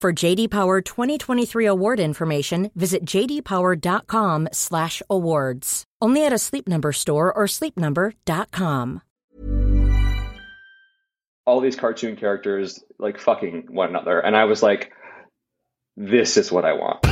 For JD Power 2023 award information, visit jdpower.com/awards. Only at a Sleep Number store or sleepnumber.com. All these cartoon characters like fucking one another, and I was like, "This is what I want."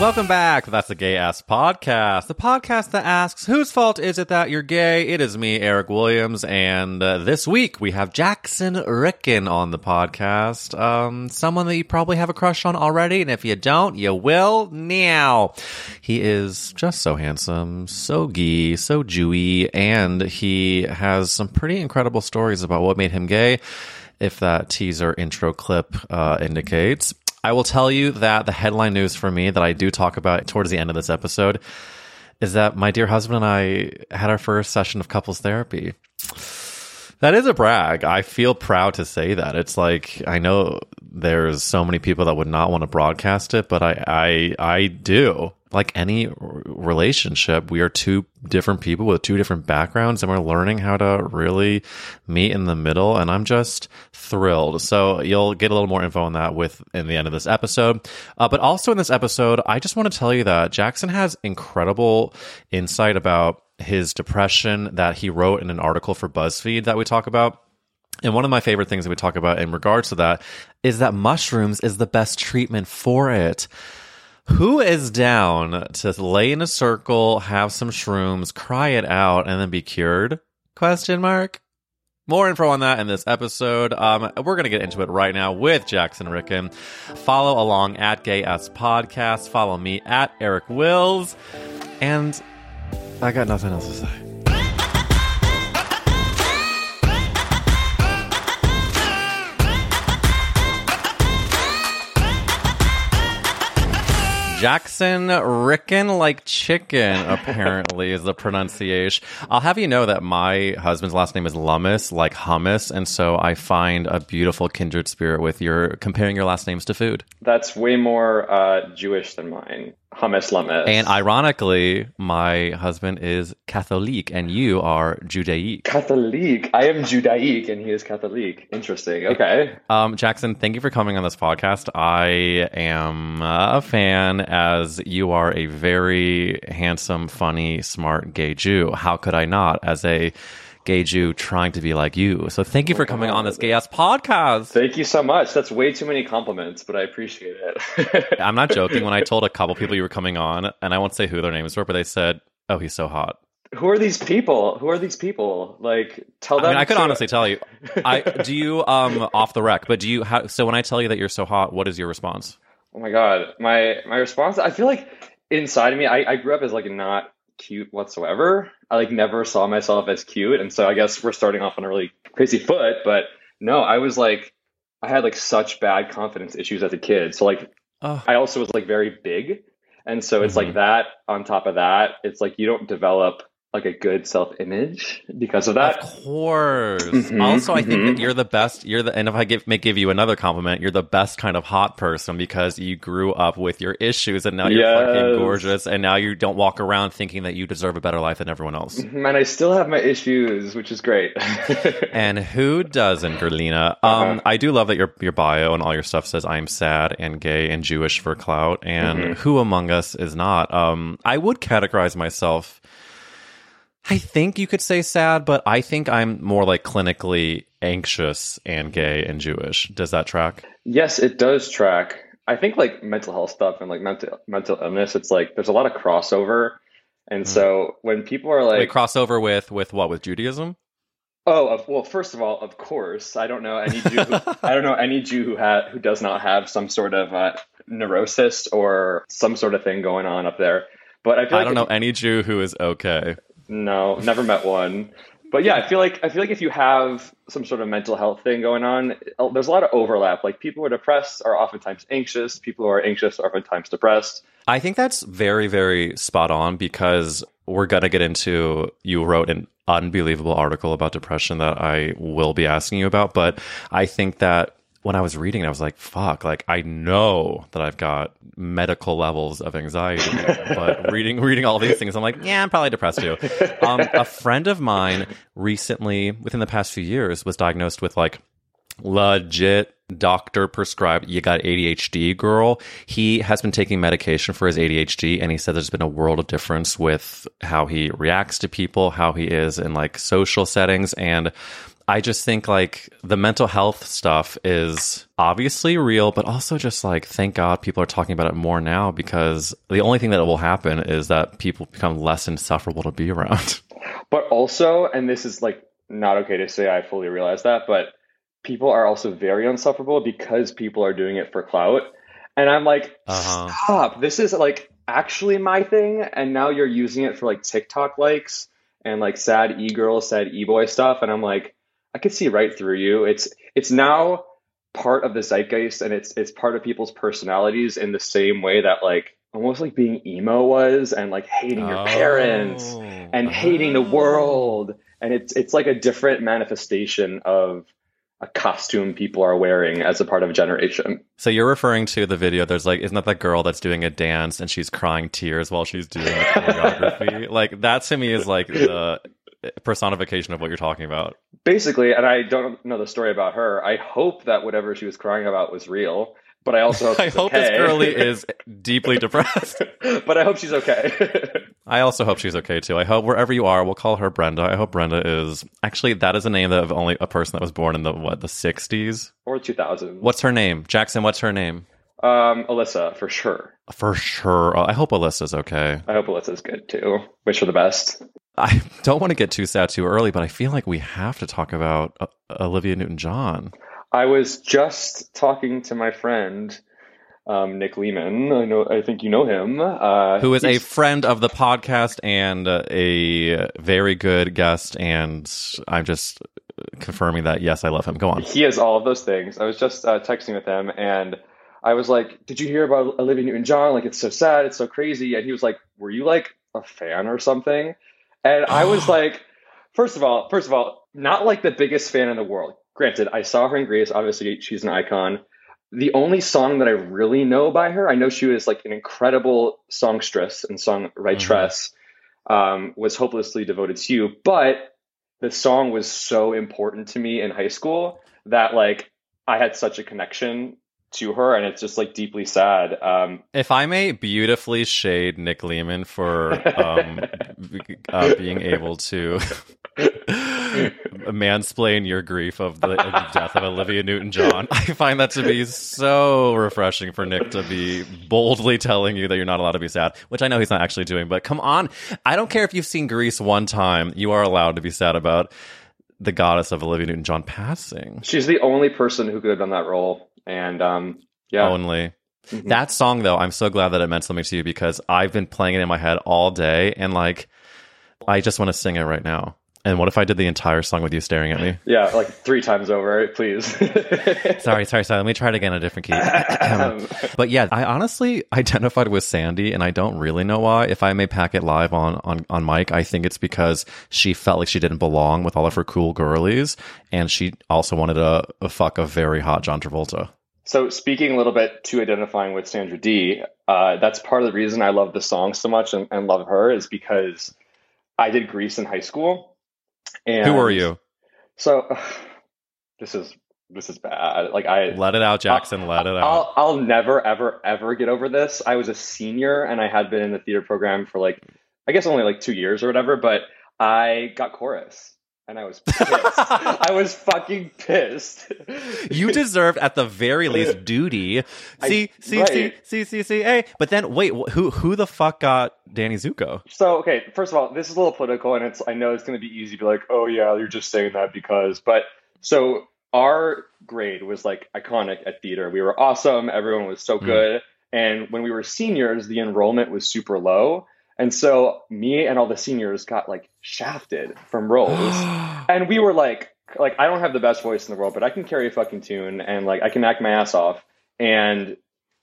Welcome back. That's the Gay Ass Podcast, the podcast that asks, whose fault is it that you're gay? It is me, Eric Williams, and uh, this week we have Jackson Rickun on the podcast. Um, someone that you probably have a crush on already, and if you don't, you will now. He is just so handsome, so gay, so Jewy, and he has some pretty incredible stories about what made him gay. If that teaser intro clip uh, indicates. I will tell you that the headline news for me that I do talk about towards the end of this episode is that my dear husband and I had our first session of couples therapy. That is a brag. I feel proud to say that. It's like I know there's so many people that would not want to broadcast it, but I I I do. Like any relationship, we are two different people with two different backgrounds and we're learning how to really meet in the middle and I'm just thrilled. So you'll get a little more info on that with in the end of this episode. Uh, but also in this episode, I just want to tell you that Jackson has incredible insight about his depression that he wrote in an article for BuzzFeed that we talk about. And one of my favorite things that we talk about in regards to that is that mushrooms is the best treatment for it. Who is down to lay in a circle, have some shrooms, cry it out, and then be cured? Question mark. More info on that in this episode. Um, we're going to get into it right now with Jackson Rickun. Follow along at Gay S Podcast. Follow me at Eric Wills. And I got nothing else to say. Jackson Rickun like chicken, apparently, is the pronunciation. I'll have you know that my husband's last name is Lummis, like hummus, and so I find a beautiful kindred spirit with your comparing your last names to food. That's way more uh, Jewish than mine. Hummus Lummis. And ironically, my husband is Catholic and you are Judaic. Catholic. I am Judaic and he is Catholic. Interesting. Okay. Um, Jackson, thank you for coming on this podcast. I am a fan as you are a very handsome, funny, smart gay Jew. How could I not as a gay Jew trying to be like you. So thank you for coming on this gay ass podcast. Thank you so much. That's way too many compliments, but I appreciate it. I'm not joking. When I told a couple people you were coming on, and I won't say who their names were, but they said, "Oh, he's so hot." Who are these people? Who are these people? Like, tell them. I mean, I could honestly tell you. I do you um off the rec, but do you? How, so when I tell you that you're so hot, what is your response? Oh my god, my my response. I feel like inside of me, I, I grew up as like not cute whatsoever. I like never saw myself as cute, and so I guess we're starting off on a really crazy foot. But no, I was like, I had like such bad confidence issues as a kid. So like, Oh. I also was like very big, and so it's like Mhm. that on top of that, it's like you don't develop like a good self image because of that. Of course. Mhm, also, I think that you're the best. You're the, and if I give may give you another compliment, you're the best kind of hot person because you grew up with your issues, and now you're fucking gorgeous, and now you don't walk around thinking that you deserve a better life than everyone else. Mhm, And I still have my issues, which is great. And who doesn't, Gerlina? Um, Uh-huh. I do love that your your bio and all your stuff says I'm sad and gay and Jewish for clout, and Mhm. who among us is not? Um, I would categorize myself I think you could say sad, but I think I'm more like clinically anxious and gay and Jewish. Does that track? Yes, it does track. I think like mental health stuff and like mental mental illness, it's like there's a lot of crossover. And so when people are like Wait, crossover with with what? With Judaism? Oh, well, first of all, of course, I don't know any Jew. Who, I don't know any Jew who ha- who does not have some sort of uh, neurosis or some sort of thing going on up there. But I feel I like don't know any Jew who is okay. No, never met one. But yeah, I feel like I feel like if you have some sort of mental health thing going on, there's a lot of overlap. Like people who are depressed are oftentimes anxious. People who are anxious are oftentimes depressed. I think that's very, very spot on because we're to get into. You wrote an unbelievable article about depression that I will be asking you about. But I think that when I was reading it, I was like, fuck, like I know that I've got medical levels of anxiety. but reading reading all these things, I'm like, yeah, I'm probably depressed too. Um, a friend of mine recently, within the past few years, was diagnosed with like legit doctor prescribed you got ADHD girl. He has been taking medication for his ADHD and he said there's been a world of difference with how he reacts to people, how he is in like social settings and I just think like the mental health stuff is obviously real, but also just like thank God people are talking about it more now because the only thing that will happen is that people become less insufferable to be around. But also, and this is like not okay to say, I fully realize that, but people are also very insufferable because people are doing it for clout. And I'm like, Uh-huh. stop. This is like actually my thing. And now you're using it for like TikTok likes and like sad e girl, sad e boy stuff. And I'm like, I could see right through you. It's it's now part of the zeitgeist and it's it's part of people's personalities in the same way that like almost like being emo was and like hating your parents Oh. and hating the ah. world and it's it's like a different manifestation of a costume people are wearing as a part of a generation So you're referring to the video. There's like, isn't that the girl that's doing a dance and she's crying tears while she's doing the choreography? like that to me is like the personification of what you're talking about. basically and i don't know the story about her i hope that whatever she was crying about was real but i also hope I hope this girlie is deeply depressed. but i hope she's okay I also hope she's okay too. I hope wherever you are, we'll call her Brenda. I hope Brenda is actually that is a name of only a person that was born in the what the 60s. or 2000 What's her name? Jackson. What's her name? um alyssa for sure For sure. I hope Alyssa's okay. i hope alyssa's good too wish her the best I don't want to get too sad too early, but I feel like we have to talk about uh, Olivia Newton-John. I was just talking to my friend um, Nick Lehman. I know. I think you know him. Uh, who is a friend of the podcast and uh, a very good guest. And I'm just confirming that, yes, I love him. Go on. he has all of those things. I was just uh, texting with him, and I was like, "Did you hear about Olivia Newton-John? Like, it's so sad. It's so crazy." And he was like, "Were you like a fan or something?" And I was like, first of all, first of all, not like the biggest fan in the world. Granted, I saw her in Grease. Obviously, she's an icon. The only song that I really know by her, I know she was like an incredible songstress and songwriteress, um, was hopelessly devoted to you. But the song was so important to me in high school that like I had such a connection to her, and it's just like deeply sad. Um, If I may beautifully shade Nick Lehman for um, uh, being able to mansplain your grief of the, of the death of Olivia Newton John, I find that to be so refreshing for Nick to be boldly telling you that you're not allowed to be sad, which I know he's not actually doing, but come on. I don't care if you've seen Grease one time, you are allowed to be sad about the goddess of Olivia Newton John passing. she's the only person who could have done that role, and um, yeah, only. Mhm. That song though, I'm so glad that it meant something to you because I've been playing it in my head all day and like I just want to sing it right now. And what if I did the entire song with you staring at me? yeah, like three times over, please. Sorry, sorry, sorry. Let me try it again in a different key. Um, but yeah, I honestly identified with Sandy and I don't really know why. If I may pack it live on, on, on mic, I think it's because she felt like she didn't belong with all of her cool girlies and she also wanted a, a fuck a very hot John Travolta. So speaking a little bit to identifying with Sandra Dee, uh, that's part of the reason I love the song so much and, and love her is because I did Grease in high school. And Who are you? So this is this is bad. Like I Let it out, Jackson. Let it out. I'll I'll never ever ever get over this. I was a senior and I had been in the theater program for like I guess only like two years or whatever, but I got chorus. And I was pissed. I was fucking pissed. You deserved at the very least duty. I- See, see, right. see, see, see, see, hey. But then wait, who who the fuck got Danny Zuko? So, okay, first of all, this is a little political, and it's I know it's going to be easy to be like, oh yeah, you're just saying that because. But so our grade was like iconic at theater. We were awesome. Everyone was so Mm. good. And when we were seniors, the enrollment was super low, and so me and all the seniors got like shafted from roles. and we were like like i don't have the best voice in the world but i can carry a fucking tune and like i can act my ass off. And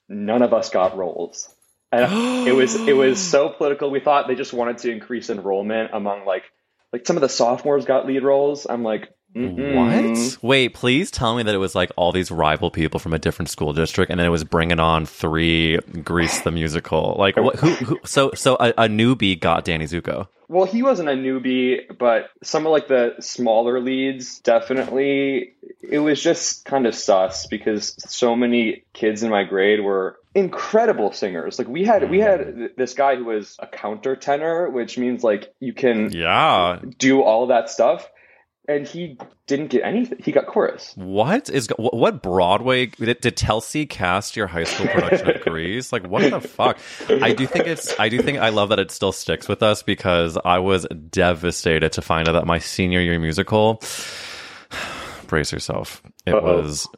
none of us got roles. And it was it was so political. We thought they just wanted to increase enrollment among like like some of the sophomores got lead roles. I'm like mm-mm. What? Mm-hmm. Wait, please tell me that it was like all these rival people from a different school district, and then it was bringing on three Grease the musical. Like, what, who, who? So, so a, a newbie got Danny Zuko. well he wasn't a newbie but some of like the smaller leads definitely it was just kind of sus because so many kids in my grade were incredible singers like we had we had mm-hmm. this guy who was a countertenor which means like you can Yeah. do all that stuff and he didn't get anything he got chorus What is what Broadway did, did Telsey cast your high school production of Grease? Like, what the fuck? I do think it's. I do think I love that it still sticks with us because I was devastated to find out that my senior year musical. Brace yourself. It Uh-oh. was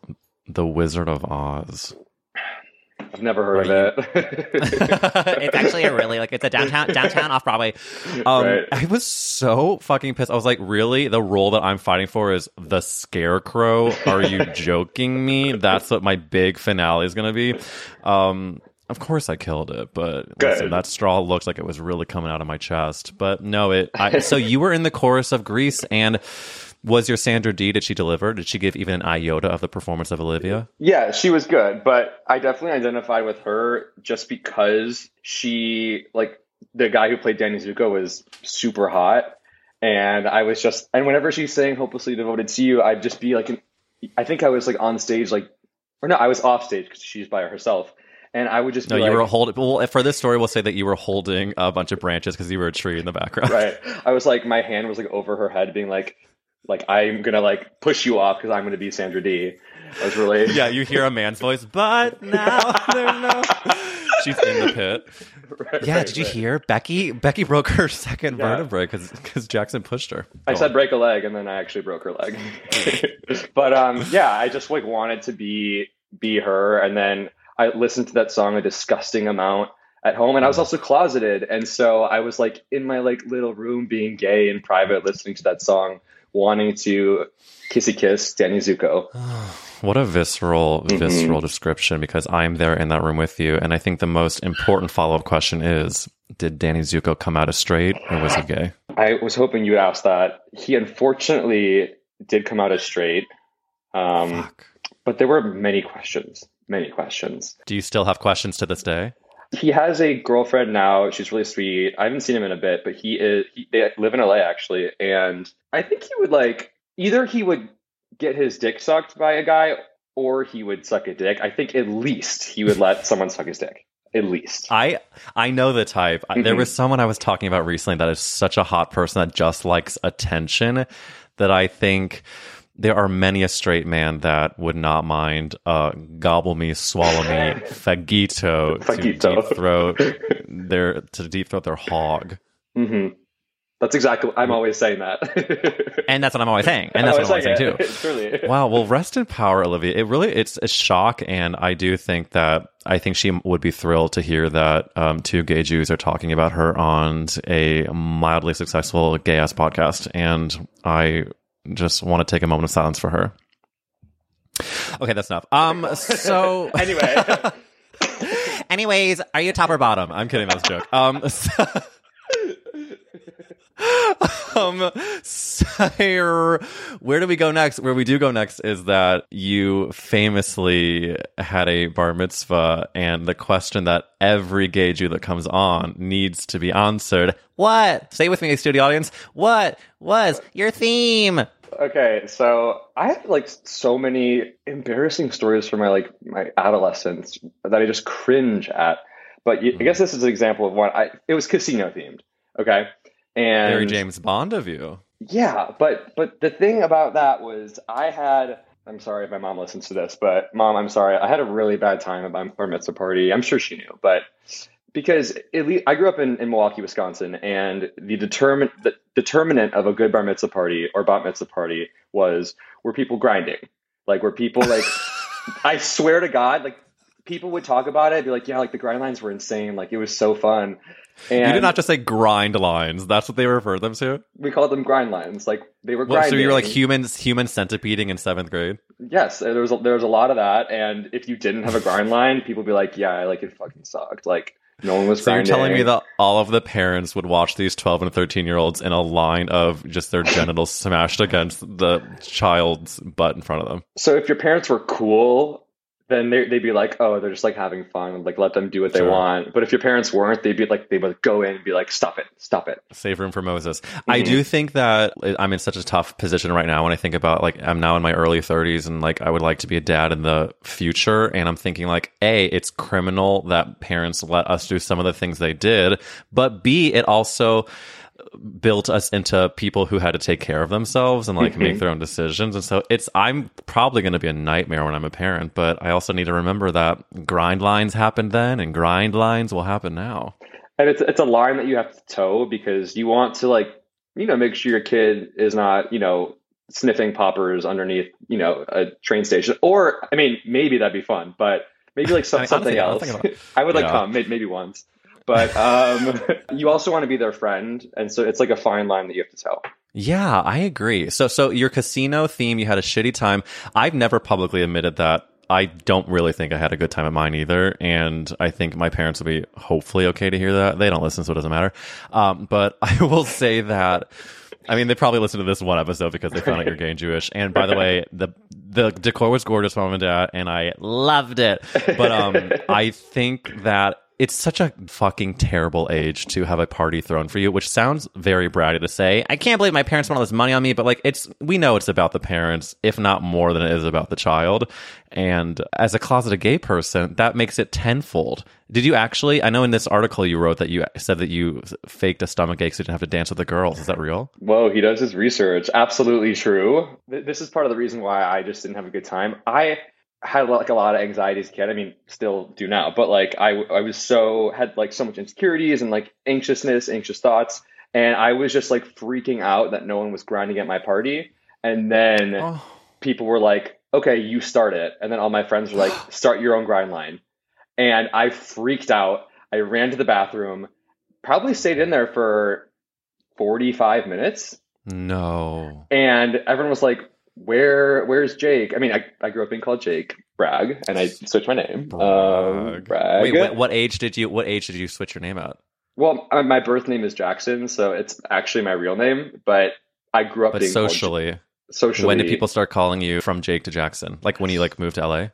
The Wizard of Oz. I've never heard of it it's actually a really like it's a downtown downtown off Broadway. Um, Right. I was so fucking pissed. I was like, really? The role that I'm fighting for is the Scarecrow? Are you joking me? That's what my big finale is gonna be. Um, of course, I killed it, but listen, that straw looked like it was really coming out of my chest. But no, it. I, so you were in the chorus of Grease, and was your Sandra Dee? Did she deliver? Did she give even an iota of the performance of Olivia? Yeah, she was good, but I definitely identified with her just because she like the guy who played Danny Zuko was super hot, and I was just and whenever she sang "Hopelessly Devoted to You," I'd just be like, in- I think I was like on stage like, or no, I was off stage because she's by herself, and I would just No, you like, were holding. Well, for this story, we'll say that you were holding a bunch of branches because you were a tree in the background. right. I was like, my hand was like over her head, being like, like I'm gonna like push you off because I'm gonna be Sandra Dee. I was really yeah, you hear a man's voice, but now there's no. She's in the pit. Right, Yeah, right, did you right. hear Becky? Becky broke her second Yeah. vertebrae because because Jackson pushed her. I Go said break a leg, and then I actually broke her leg. but um, yeah, I just like wanted to be be her, and then I listened to that song a disgusting amount at home, and I was also closeted, and so I was like in my like little room being gay in private, listening to that song, wanting to kissy kiss Danny Zuko. What a visceral, Mm-hmm. visceral description because I'm there in that room with you. And I think the most important follow up question is Did Danny Zuko come out as straight or was he gay? I was hoping you'd ask that. He unfortunately did come out as straight, um, Fuck. but there were many questions, many questions. Do you still have questions to this day? He has a girlfriend now. She's really sweet. I haven't seen him in a bit, but he is. He, they live in LA actually, and I think he would like either he would get his dick sucked by a guy, or he would suck a dick. I think at least he would let someone suck his dick. At least. I I know the type. I There mm-hmm. was someone I was talking about recently that is such a hot person that just likes attention that I think there are many a straight man that would not mind uh, gobble me, swallow me, fagito, to Fagito. deep throat their to deep throat their hog. Mm-hmm. That's exactly. I'm always saying that. And that's what I'm always saying. And that's what I'm always saying too. Truly. Wow. Well, rest in power, Olivia. It really it's a shock, and I do think that I think she would be thrilled to hear that um, two gay Jews are talking about her on a mildly successful gay ass podcast, and I just want to take a moment of silence for her. Okay, that's enough. Um. So Anyway. Anyways, are you top or bottom? I'm kidding. That was a joke. Um, so, um, sire, where do we go next? Where we do go next is that you famously had a bar mitzvah, and the question that every gay Jew that comes on needs to be answered. What? Say with me, studio audience. What was your theme? Okay, so I have like so many embarrassing stories from my like my adolescence that I just cringe at. But I mm-hmm. guess this is an example of one. I it was casino themed. Okay, And Very James Bond of you. Yeah, but but the thing about that was I had. I'm sorry if my mom listens to this, but mom, I'm sorry. I had a really bad time at my bar mitzvah party. I'm sure she knew, but because at least I grew up in, in Milwaukee, Wisconsin, and the determin the determinant of a good bar mitzvah party or bat mitzvah party was were people grinding, like were people like I swear to God, like people would talk about it, be like, yeah, like the grind lines were insane, like it was so fun. And you did not just say grind lines. That's what they referred them to. we called them grind lines, like they were grinding. so you were like humans, human centipeding in seventh grade. Yes, there was a, there was a lot of that, and if you didn't have a grind line, people would be like, "Yeah, like it fucking sucked." Like no one was So you're telling me that all of the parents would watch these 12 and 13 year olds in a line of just their genitals smashed against the child's butt in front of them. So if your parents were cool, then they, they'd be like, "Oh, they're just like having fun. Like let them do what they Sure. want." But if your parents weren't, they'd be like, they would go in and be like, "Stop it, stop it." Save room for Moses. I Mhm. do think that I'm in such a tough position right now when I think about like I'm now in my early 30s and like I would like to be a dad in the future and I'm thinking like A, it's criminal that parents let us do some of the things they did, but B, it also built us into people who had to take care of themselves and like make mm-hmm. their own decisions and so it's i'm probably going to be a nightmare when i'm a parent but i also need to remember that grind lines happened then and grind lines will happen now And it's it's a line that you have to toe because you want to like you know make sure your kid is not you know sniffing poppers underneath you know a train station. Or I mean, maybe that'd be fun, but maybe like some, I mean, something honestly, else. I would like Yeah. come maybe once, but um, you also want to be their friend, and so it's like a fine line that you have to tell. Yeah, I agree. So, so your casino theme, you had a shitty time. I've never publicly admitted that. I don't really think I had a good time at mine either, and I think my parents will be hopefully okay to hear that. They don't listen, so it doesn't matter. Um, but I will say that. I mean, they probably listened to this one episode because they found out you're gay and Jewish. And by the way, the the decor was gorgeous, mom and dad, and I loved it. But um, I think that it's such a fucking terrible age to have a party thrown for you, which sounds very bratty to say. I can't believe my parents spent all this money on me, but like it's we know it's about the parents, if not more than it is about the child. And as a closeted gay person, that makes it tenfold. Did you actually? I know in this article you wrote that you said that you faked a stomach ache so you didn't have to dance with the girls. Is that real? Whoa, he does his research. Absolutely true. This is part of the reason why I just didn't have a good time. I had like a lot of anxiety as a kid. I mean, still do now, but like I I was so had like so much insecurities and like anxiousness, anxious thoughts, and I was just like freaking out that no one was grinding at my party. And then Oh. people were like, "Okay, you start it," and then all my friends were like, "Start your own grind line," and I freaked out. I ran to the bathroom, probably stayed in there for forty five minutes. No. And everyone was like, "Where, where's Jake?" I mean, I, I grew up being called Jake Bragg, and I switched my name. Um, Bragg. Bragg. Wait, what, what age did you? What age did you switch your name out? Well, uh, my birth name is Jackson, so it's actually my real name. But I grew up But being called- socially, socially. when did people start calling you from Jake to Jackson? Like when you like moved to LA?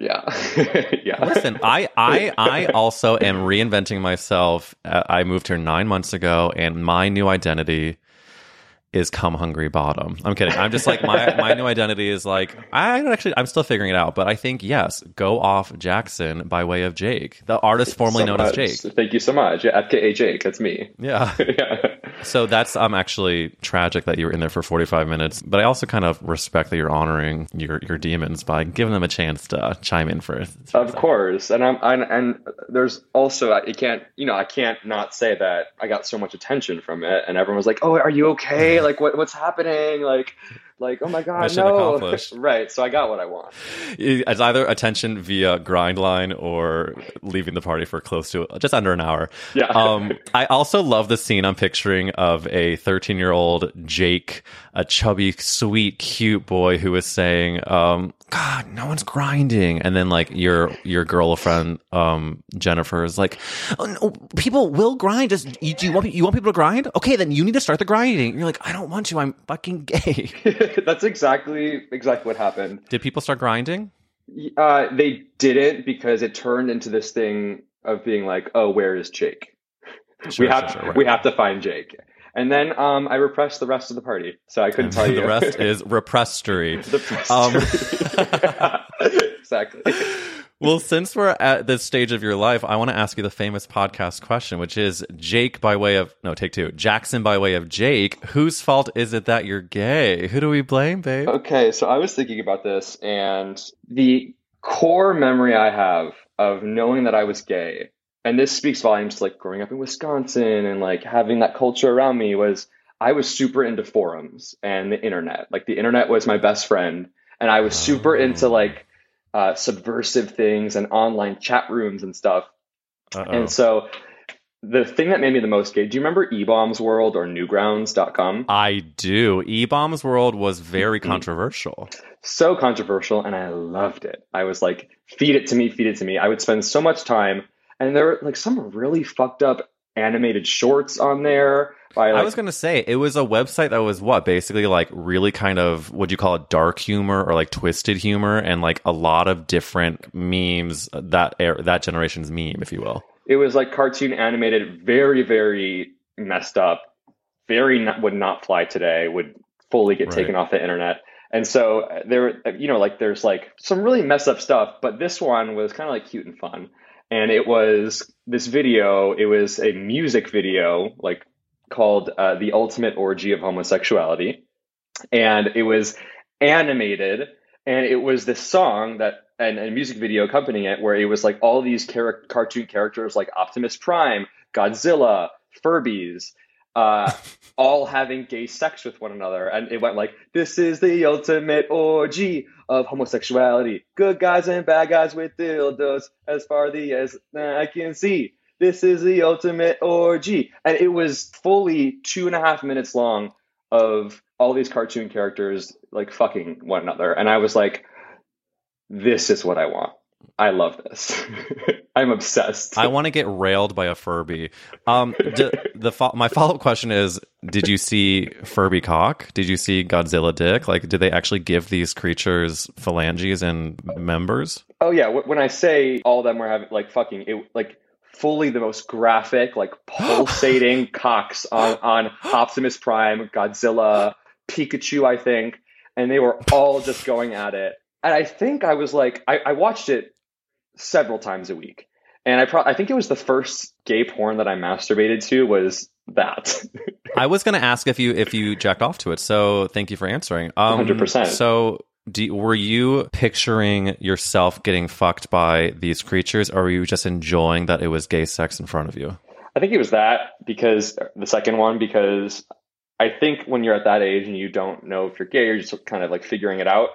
Yeah, yeah. Listen, I, I, I also am reinventing myself. Uh, I moved here nine months ago, and my new identity is come hungry bottom. I'm kidding. I'm just like my my new identity is like I don't actually I'm still figuring it out, but I think yes, go off Jackson by way of Jake, the artist formerly so known as. Jake. Thank you so much. Yeah, FKA Jake, that's me. Yeah. yeah. So that's um actually tragic that you were in there for 45 minutes, but I also kind of respect that you're honoring your your demons by giving them a chance to chime in for. for Of course, and I'm, I'm and there's also I can't you know I can't not say that I got so much attention from it, and everyone was like, "Oh, are you okay? Like, what what's happening? Like, like oh my god, Mission no!" accomplished. right. So I got what I want. It's either attention via grind line or leaving the party for close to just under an hour. Yeah. Um, I also love the scene I'm picturing of a 13 year old Jake, a chubby, sweet, cute boy who is saying, um, God, no one's grinding. And then like your, your girlfriend, um, Jennifer is like, oh, no, people will grind. Just, you, do you want, you want people to grind? Okay, then you need to start the grinding. And you're like, I don't want to. I'm fucking gay. That's exactly exactly what happened. Did people start grinding? Uh, they didn't because it turned into this thing of being like, "Oh, where is Jake? Sure, we have sure, sure, we have to find Jake." And then um, I repressed the rest of the party, so I couldn't tell you. the rest is represstory. the. Um, exactly. Well, since we're at this stage of your life, I want to ask you the famous podcast question, which is Jake by way of no, take two. Jackson by way of Jake. Whose fault is it that you're gay? Who do we blame, babe? Okay, so I was thinking about this, and the core memory I have of knowing that I was gay, and this speaks volumes to like growing up in Wisconsin and like having that culture around me was I was super into forums and the internet. Like the internet was my best friend, and I was super into like uh, subversive things and online chat rooms and stuff. Uh-oh. And so the thing that made me the most gay, do you remember eBaum's World or Newgrounds.com? I do. E Bombs World was very Mm-hmm. controversial. So controversial, and I loved it. I was like, feed it to me, feed it to me. I would spend so much time, and there were like some really fucked up animated shorts on there. By, like, I was going to say it was a website that was what basically like really kind of what do you call it dark humor or like twisted humor and like a lot of different memes uh, that era, that generation's meme, if you will. it was like cartoon animated, very, very messed up, very not, would not fly today, would fully get Right. taken off the internet. And so uh, there, uh, you know, like there's like some really messed up stuff, but this one was kind of like cute and fun. And it was this video, it was a music video, like called uh, The Ultimate Orgy of Homosexuality. And it was animated, and it was this song that and a music video accompanying it where it was like all these char- cartoon characters like Optimus Prime, Godzilla, Furbies, uh, all having gay sex with one another, and it went like, "This is the ultimate orgy of homosexuality. Good guys and bad guys with dildos, as far the as I can see. This is the ultimate orgy," and it was fully two and a half minutes long of all these cartoon characters like fucking one another, and I was like, "This is what I want. I love this. I'm obsessed." I want to get railed by a Furby. Um, d- the fo- my follow up question is: Did you see Furby cock? Did you see Godzilla dick? Like, did they actually give these creatures phalanges and members? Oh yeah, when I say all of them were having like fucking it like fully the most graphic, like pulsating cocks on on Optimus Prime, Godzilla, Pikachu, I think, and they were all just going at it. And I think I was like, I, I watched it several times a week, and I pro- I think it was the first gay porn that I masturbated to was that. I was going to ask if you if you jacked off to it. So thank you for answering. Um, 100%. So. Do, were you picturing yourself getting fucked by these creatures, or were you just enjoying that it was gay sex in front of you? I think it was that because the second one because I think when you're at that age and you don't know if you're gay you're just kind of like figuring it out,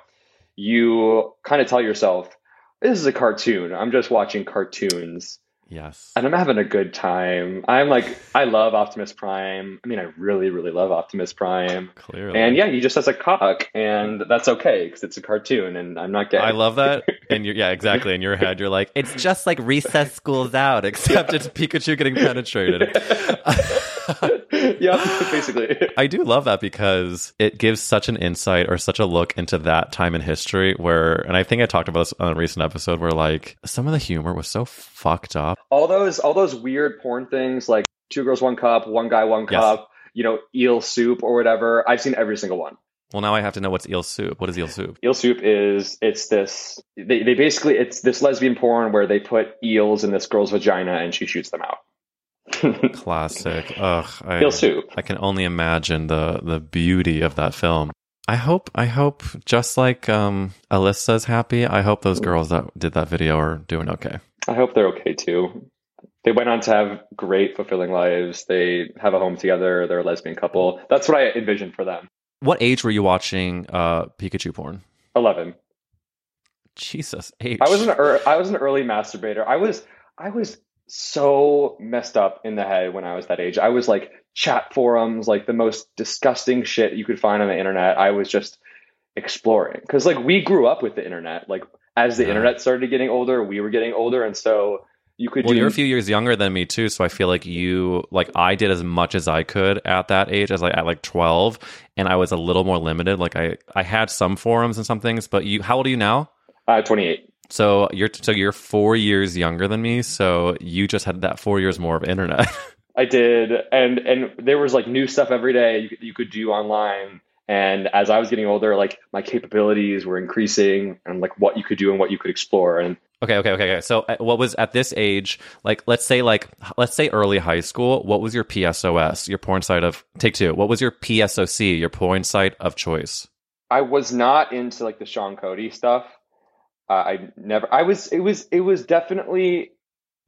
you kind of tell yourself, "This is a cartoon. I'm just watching cartoons." Yes. And I'm having a good time. I'm like, I love Optimus Prime. I mean, I really, really love Optimus Prime. Clearly. And yeah, he just has a cock, and that's okay because it's a cartoon, and I'm not gay. I love that. And you're, yeah, exactly. In your head, you're like, it's just like recess school's out, except it's Pikachu getting penetrated. yeah, basically. I do love that because it gives such an insight or such a look into that time in history where, and I think I talked about this on a recent episode where like some of the humor was so fucked up. all those all those weird porn things like two girls one cup one guy one Yes. cup you know eel soup or whatever i've seen every single one Well, now I have to know what's eel soup. What is eel soup? eel soup is it's this they, they basically it's this lesbian porn where they put eels in this girl's vagina and she shoots them out Classic. Ugh. I, eel soup I can only imagine the the beauty of that film. I hope I hope just like um Alyssa's happy, I hope those girls that did that video are doing okay. i hope they're okay too they went on to have great fulfilling lives they have a home together they're a lesbian couple that's what i envisioned for them What age were you watching uh Pikachu porn? 11 Jesus, age. I was an ear I was an early masturbator. I was I was so messed up in the head when I was that age. I was like chat forums, like the most disgusting shit you could find on the internet. I was just exploring because like we grew up with the internet. Like as the Yeah. internet started getting older, we were getting older, and so you could Well, do you're a few years younger than me too, so I feel like you like I did as much as I could at that age, as like at like twelve, and I was a little more limited. Like I I had some forums and some things, but you, how old are you now? uh, 28. So you're so you're four years younger than me, so you just had that four years more of internet. I did, and and there was like new stuff every day you, could- you could do online. And as I was getting older, like my capabilities were increasing, and like what you could do and what you could explore. And Okay, okay, okay, okay. So, uh, what was at this age? Like, let's say, like, let's say early high school. What was your PSOS, your porn site of take two? What was your PSOC, your porn site of choice? I was not into like the Sean Cody stuff. Uh, I never. I was. It was. It was definitely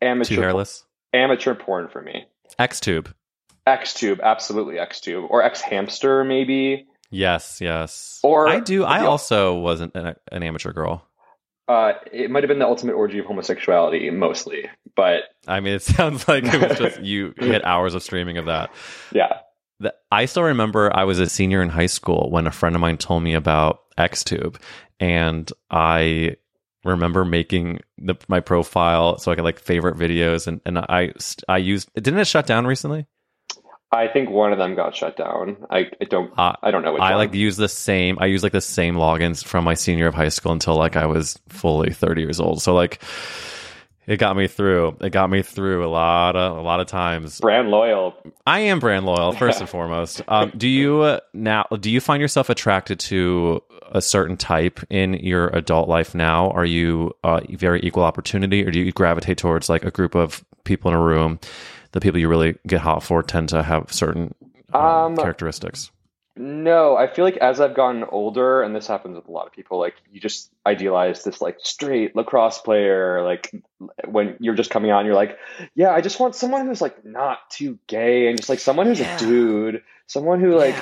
amateur. Too hairless. Amateur porn for me. Xtube. Xtube, absolutely Xtube, or X Hamster, maybe. Yes, yes. Or I do. I also wasn't an, an amateur girl. Uh, it might have been the ultimate orgy of homosexuality, mostly. But I mean, it sounds like it was just you, you had hours of streaming of that. yeah, The- I still remember I was a senior in high school when a friend of mine told me about XTube, and I remember making the, my profile so I could like favorite videos, and and I I used didn't it shut down recently? I think one of them got shut down. I, I don't. Uh, I don't know I one. like use the same. I use like the same logins from my senior year of high school until like I was fully thirty years old. So like, it got me through. It got me through a lot of a lot of times. brand loyal. I am brand loyal first and foremost. Um, do you uh, now? Do you find yourself attracted to a certain type in your adult life now? Are you uh, very equal opportunity, or do you gravitate towards like a group of people in a room? The people you really get hot for tend to have certain um, Um, characteristics. No, I feel like as I've gotten older, and this happens with a lot of people, like you just idealize this like straight lacrosse player. Like when you're just coming out and you're like, yeah, I just want someone who's like not too gay and just like someone who's Yeah. a dude, someone who like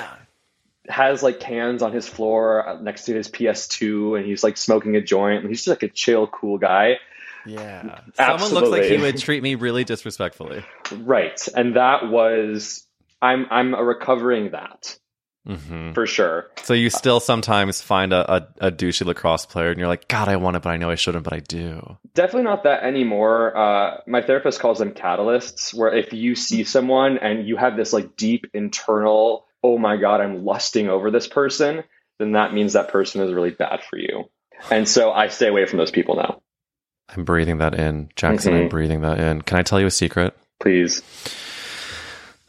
has like cans on his floor next to his PS2 and he's like smoking a joint and he's just like a chill, cool guy. Yeah. Someone looks like he would treat me really disrespectfully. Right. And that was I'm I'm a recovering that hmm for sure. So you still sometimes find a, a, a douchey lacrosse player and you're like, God, I want it, but I know I shouldn't, but I do. Definitely not that anymore. Uh, my therapist calls them catalysts, where if you see someone and you have this like deep internal, oh my God, I'm lusting over this person, then that means that person is really bad for you. And so I stay away from those people now. I'm breathing that in. Jackson, I'm Mhm. breathing that in. Can I tell you a secret? Please.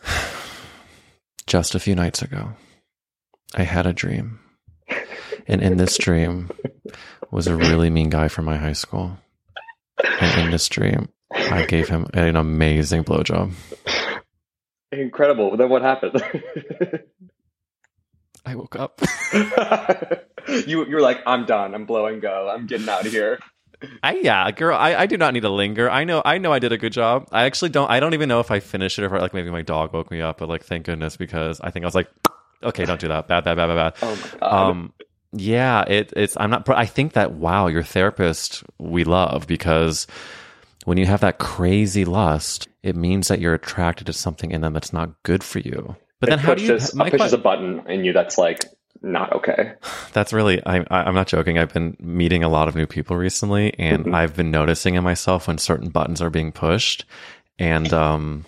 Just a few nights ago, I had a dream. And in this dream was a really mean guy from my high school. And in this dream, I gave him an amazing blowjob. Incredible. Then what happened? I woke up. you you're like, I'm done. I'm blowing go. I'm getting out of here. I yeah, girl, I, I do not need to linger. I know I know I did a good job. I actually don't I don't even know if I finished it or if, like maybe my dog woke me up, but like thank goodness because I think I was like, okay, don't do that. Bad, bad, bad, bad, bad. Oh. Um yeah, it it's I'm not but I think that wow, your therapist we love because when you have that crazy lust, it means that you're attracted to something in them that's not good for you. But then it how do you pushes, my pushes a button in you that's like not okay. That's really I, I I'm not joking. I've been meeting a lot of new people recently, and Mhm. I've been noticing in myself when certain buttons are being pushed, and um,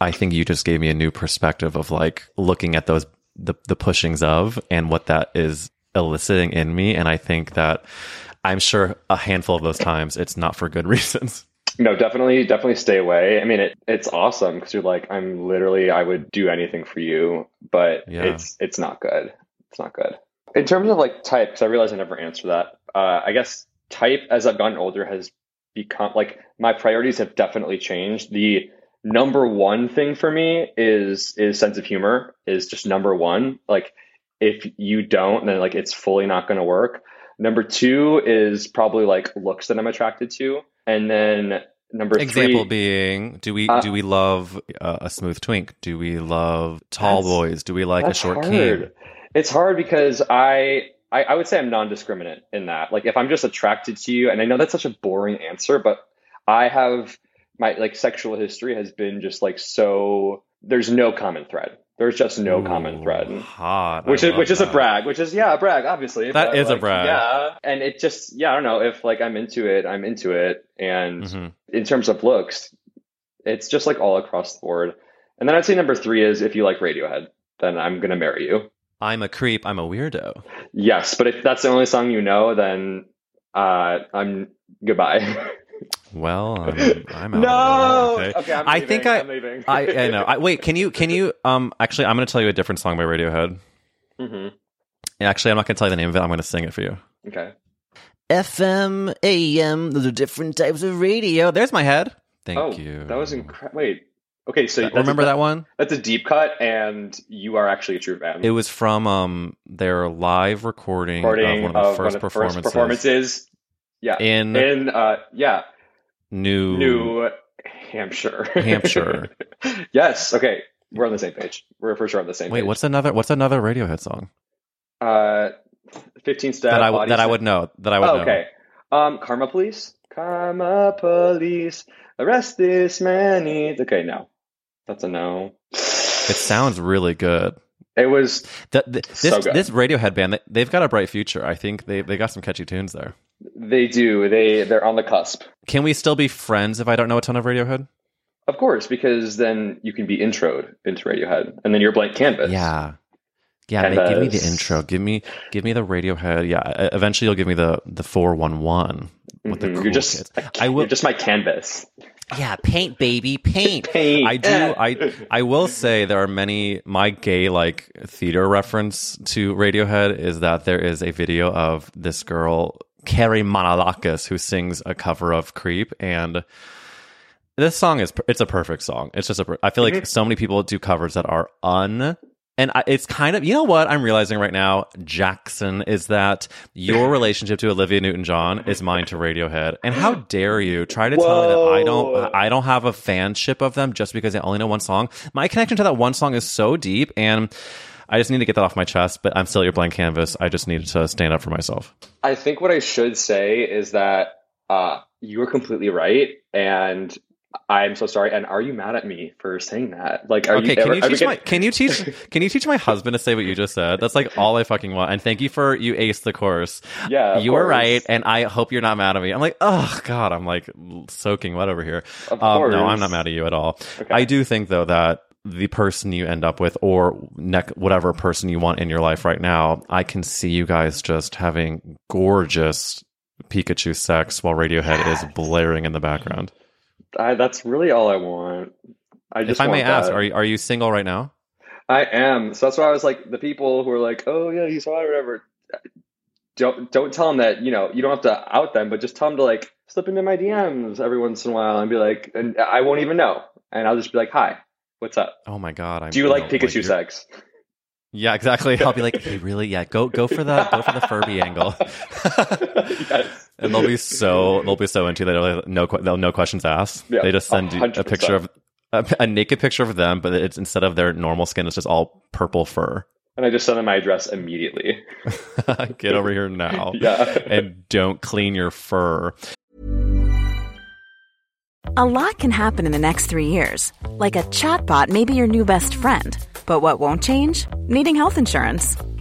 I think you just gave me a new perspective of like looking at those the the pushings of and what that is eliciting in me, and I think that I'm sure a handful of those times it's not for good reasons. No, definitely, definitely stay away. I mean, it, it's awesome because you're like, I'm literally, I would do anything for you, but Yeah. it's it's not good. It's not good. In terms of like type, because I realize I never answered that. Uh, I guess type as I've gotten older has become like my priorities have definitely changed. The number one thing for me is is sense of humor is just number one. Like if you don't, then like it's fully not going to work. Number two is probably like looks that I'm attracted to, and then number Example three. being, do we Uh, do we love uh, a smooth twink? Do we love tall boys? Do we like a short hard. king? It's hard because I, I I would say I'm non-discriminant in that. Like if I'm just attracted to you, and I know that's such a boring answer, but I have my like sexual history has been just like so. There's no common thread. There's just no common thread. Hot. I Which is which is a brag, which is yeah, a brag, obviously. that is is a brag. Yeah. And it just yeah, I don't know, if like I'm into it, I'm into it. And Mhm. in terms of looks, it's just like all across the board. And then I'd say number three is if you like Radiohead, then I'm gonna marry you. I'm a creep. I'm a weirdo. Yes, but if that's the only song you know, then uh, I'm goodbye. Well, I'm, I'm out. no. of. Okay. Okay, I leaving, think I- I'm leaving. I, I know. I, wait, can you can you um actually I'm going to tell you a different song by Radiohead. hmm Actually, I'm not going to tell you the name of it. I'm going to sing it for you. Okay. FM, AM, those are different types of radio. There's my head. Thank oh, you. That was incredible. Wait. Okay, so that's Remember a, that one? That's a deep cut, and you are actually a true fan. It was from um their live recording, Recording of one of the of first one of the performances, performances. Yeah, in in uh, yeah, New New Hampshire. Hampshire. yes. Okay, we're on the same page. We're for sure on the same. Wait, page. what's another what's another Radiohead song uh, fifteen step that I that I would know that I would Oh, know? okay. Um, Karma Police. Karma Police. Arrest this man. Okay, no. That's a no. It sounds really good. It was. Th- th- this So this Radiohead band, they- they've got a bright future. I think they they got some catchy tunes there. They do. They they're on the cusp. Can we still be friends if I don't know a ton of Radiohead? Of course, because then you can be introed into Radiohead, and then you're blank canvas. Yeah. Yeah, they- give me uh, the intro. Give me, give me the Radiohead. Yeah, eventually you'll give me the the four one one with the Mhm. cool you're just. I will. You're just my canvas. Yeah, paint, baby, paint. Paint. I do. I I will say there are many. My gay like theater reference to Radiohead is that there is a video of this girl Carrie Manolakos who sings a cover of "Creep," and this song is it's a perfect song. It's just a I feel like so many people do covers that are un. And I, it's kind of, you know what I'm realizing right now, Jackson, is that your relationship to Olivia Newton-John is mine to Radiohead. And how dare you try to tell me that I don't, I don't have a fanship of them just because I only know one song. My connection to that one song is so deep, and I just need to get that off my chest. But I'm still your blank canvas. I just needed to stand up for myself. I think what I should say is that uh, you are completely right, and I'm so sorry. And are you mad at me for saying that? Like, are okay, you? can ever- you teach my can you teach can you teach my husband to say what you just said? That's like all I fucking want. And thank you for you ace the course. Yeah, you were right, and I hope you're not mad at me. I'm like, oh god, I'm like soaking wet over here. Of Um, no. I'm not mad at you at all. Okay. I do think though that the person you end up with, or neck, whatever person you want in your life right now, I can see you guys just having gorgeous Pikachu sex while Radiohead is blaring in the background. I, that's really all I want. I just If I may ask, that. are you, are you single right now? I am. So that's why I was like, the people who are like, "Oh yeah, he's hot," or whatever. Don't don't tell them that you know you don't have to out them, but just tell them to like slip into my DMs every once in a while and be like, and I won't even know, and I'll just be like, "Hi, what's up? Oh my god! I Do you like Pikachu you're- sex?" Yeah, exactly. I'll be like, hey, really? Yeah, go go for the go for the Furby angle. yes. and they'll be so they'll be so into that they'll no que- they'll no questions asked. Yeah, they just send you a 100. picture of a, a naked picture of them, but it's instead of their normal skin, it's just all purple fur. And I just send them my address immediately. Get over here now, Yeah. and don't clean your fur. A lot can happen in the next three years. Like a chatbot may be your new best friend. But what won't change? Needing health insurance.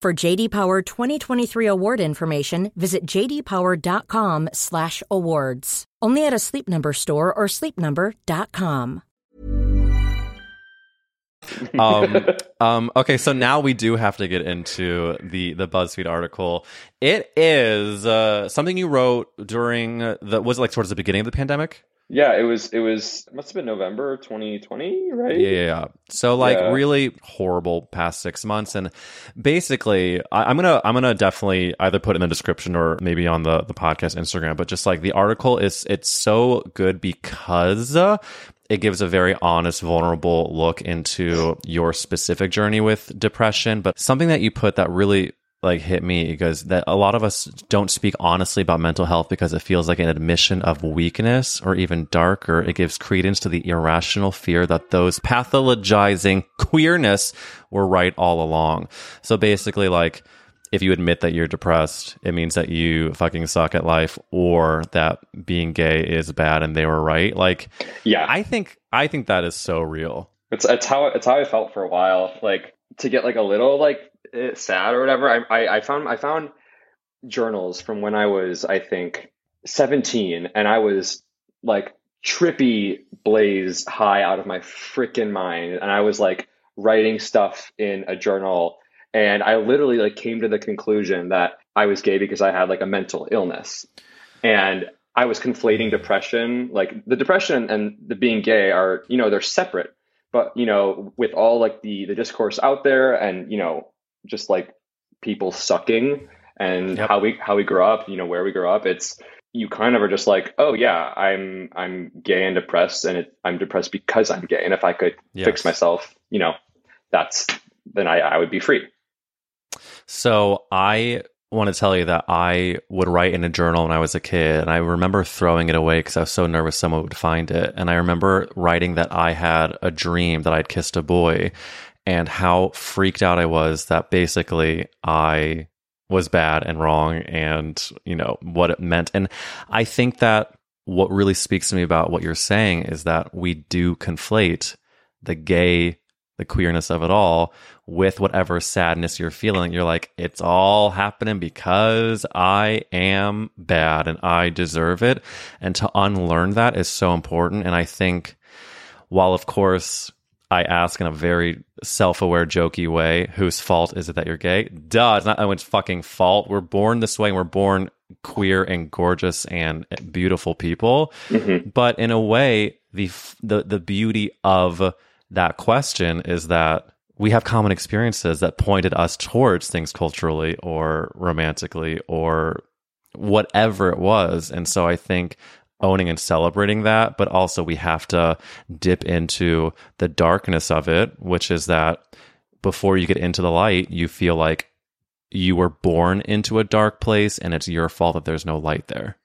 For JD Power 2023 award information, visit jdpower.com/awards. Only at a Sleep Number store or sleepnumber.com. um, um, okay, so now we do have to get into the the BuzzFeed article. It is uh, something you wrote during the was it like towards the beginning of the pandemic? Yeah, it was. It was. It must have been November 2020, right? Yeah, yeah, yeah. So like Yeah. really horrible past six months, and basically, I, I'm gonna I'm gonna definitely either put in the description or maybe on the the podcast Instagram. But just like the article is, it's so good because. Uh, it gives a very honest, vulnerable look into your specific journey with depression. But something that you put that really like hit me because that a lot of us don't speak honestly about mental health because it feels like an admission of weakness or even darker. It gives credence to the irrational fear that those pathologizing queerness were right all along. So basically like if you admit that you're depressed it means that you fucking suck at life or that being gay is bad and they were right. Like Yeah, i think i think that is so real. It's it's how it's how I felt for a while. Like to get like a little like sad or whatever. I, I I found I found journals from when I was I think seventeen, and I was like trippy blaze high out of my freaking mind, and I was like writing stuff in a journal, and I literally like came to the conclusion that I was gay because I had like a mental illness, and I was conflating depression, like the depression and the being gay are, you know, they're separate but you know with all like the the discourse out there and you know just like people sucking and Yep. how we how we grow up you know where we grow up it's you kind of are just like oh yeah i'm i'm gay and depressed and it, i'm depressed because i'm gay and if i could fix myself you know that's then i i would be free So I want to tell you that I would write in a journal when I was a kid, and I remember throwing it away because I was so nervous someone would find it. And I remember writing that I had a dream that I'd kissed a boy, and how freaked out I was that basically I was bad and wrong, and you know what it meant. And I think that what really speaks to me about what you're saying is that we do conflate the gay the queerness of it all with whatever sadness you're feeling. You're like, it's all happening because I am bad and I deserve it. And to unlearn that is so important. And I think, while of course, I ask in a very self aware, jokey way, whose fault is it that you're gay? Duh, it's not anyone's fucking fault. We're born this way and we're born queer and gorgeous and beautiful people. Mm-hmm. But in a way, the, the, the beauty of that question is that we have common experiences that pointed us towards things culturally or romantically or whatever it was. And so I think owning and celebrating that, but also we have to dip into the darkness of it, which is that before you get into the light, you feel like you were born into a dark place and it's your fault that there's no light there.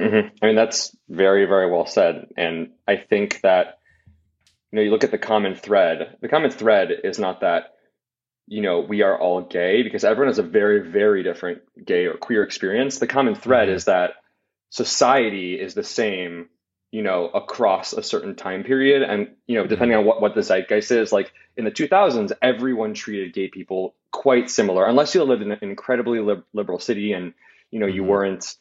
hmm I mean, that's very, very well said. And I think that, you know, you look at the common thread, the common thread is not that, you know, we are all gay because everyone has a very, very different gay or queer experience. The common thread Mhm. is that society is the same, you know, across a certain time period. And, you know, depending on what, what the zeitgeist is, like in the 2000s, everyone treated gay people quite similar, unless you lived in an incredibly lib- liberal city and, you know, you Mhm. weren't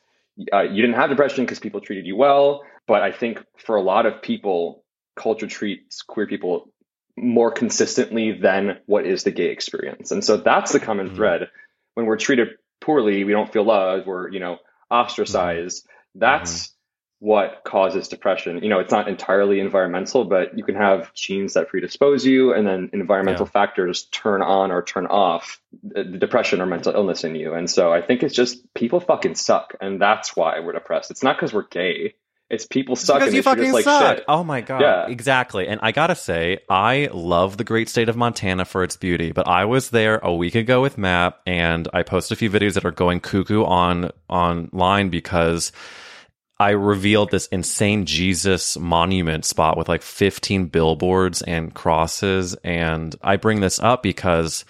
uh, you didn't have depression because people treated you well. But I think for a lot of people, culture treats queer people more consistently than what is the gay experience. And so that's the common Mhm. thread. When we're treated poorly, we don't feel loved, we're, you know, ostracized. That's mm-hmm. what causes depression. You know, it's not entirely environmental, but you can have genes that predispose you, and then environmental Yeah. factors turn on or turn off the depression or mental illness in you. And so I think it's just people fucking suck, and that's why we're depressed. It's not because we're gay. It's people suck because and you they fucking us like suck. shit. Oh my god. Yeah. Exactly. And I gotta say, I love the great state of Montana for its beauty, but I was there a week ago with Matt and I posted a few videos that are going cuckoo on online because I revealed this insane Jesus monument spot with like 15 billboards and crosses. And I bring this up because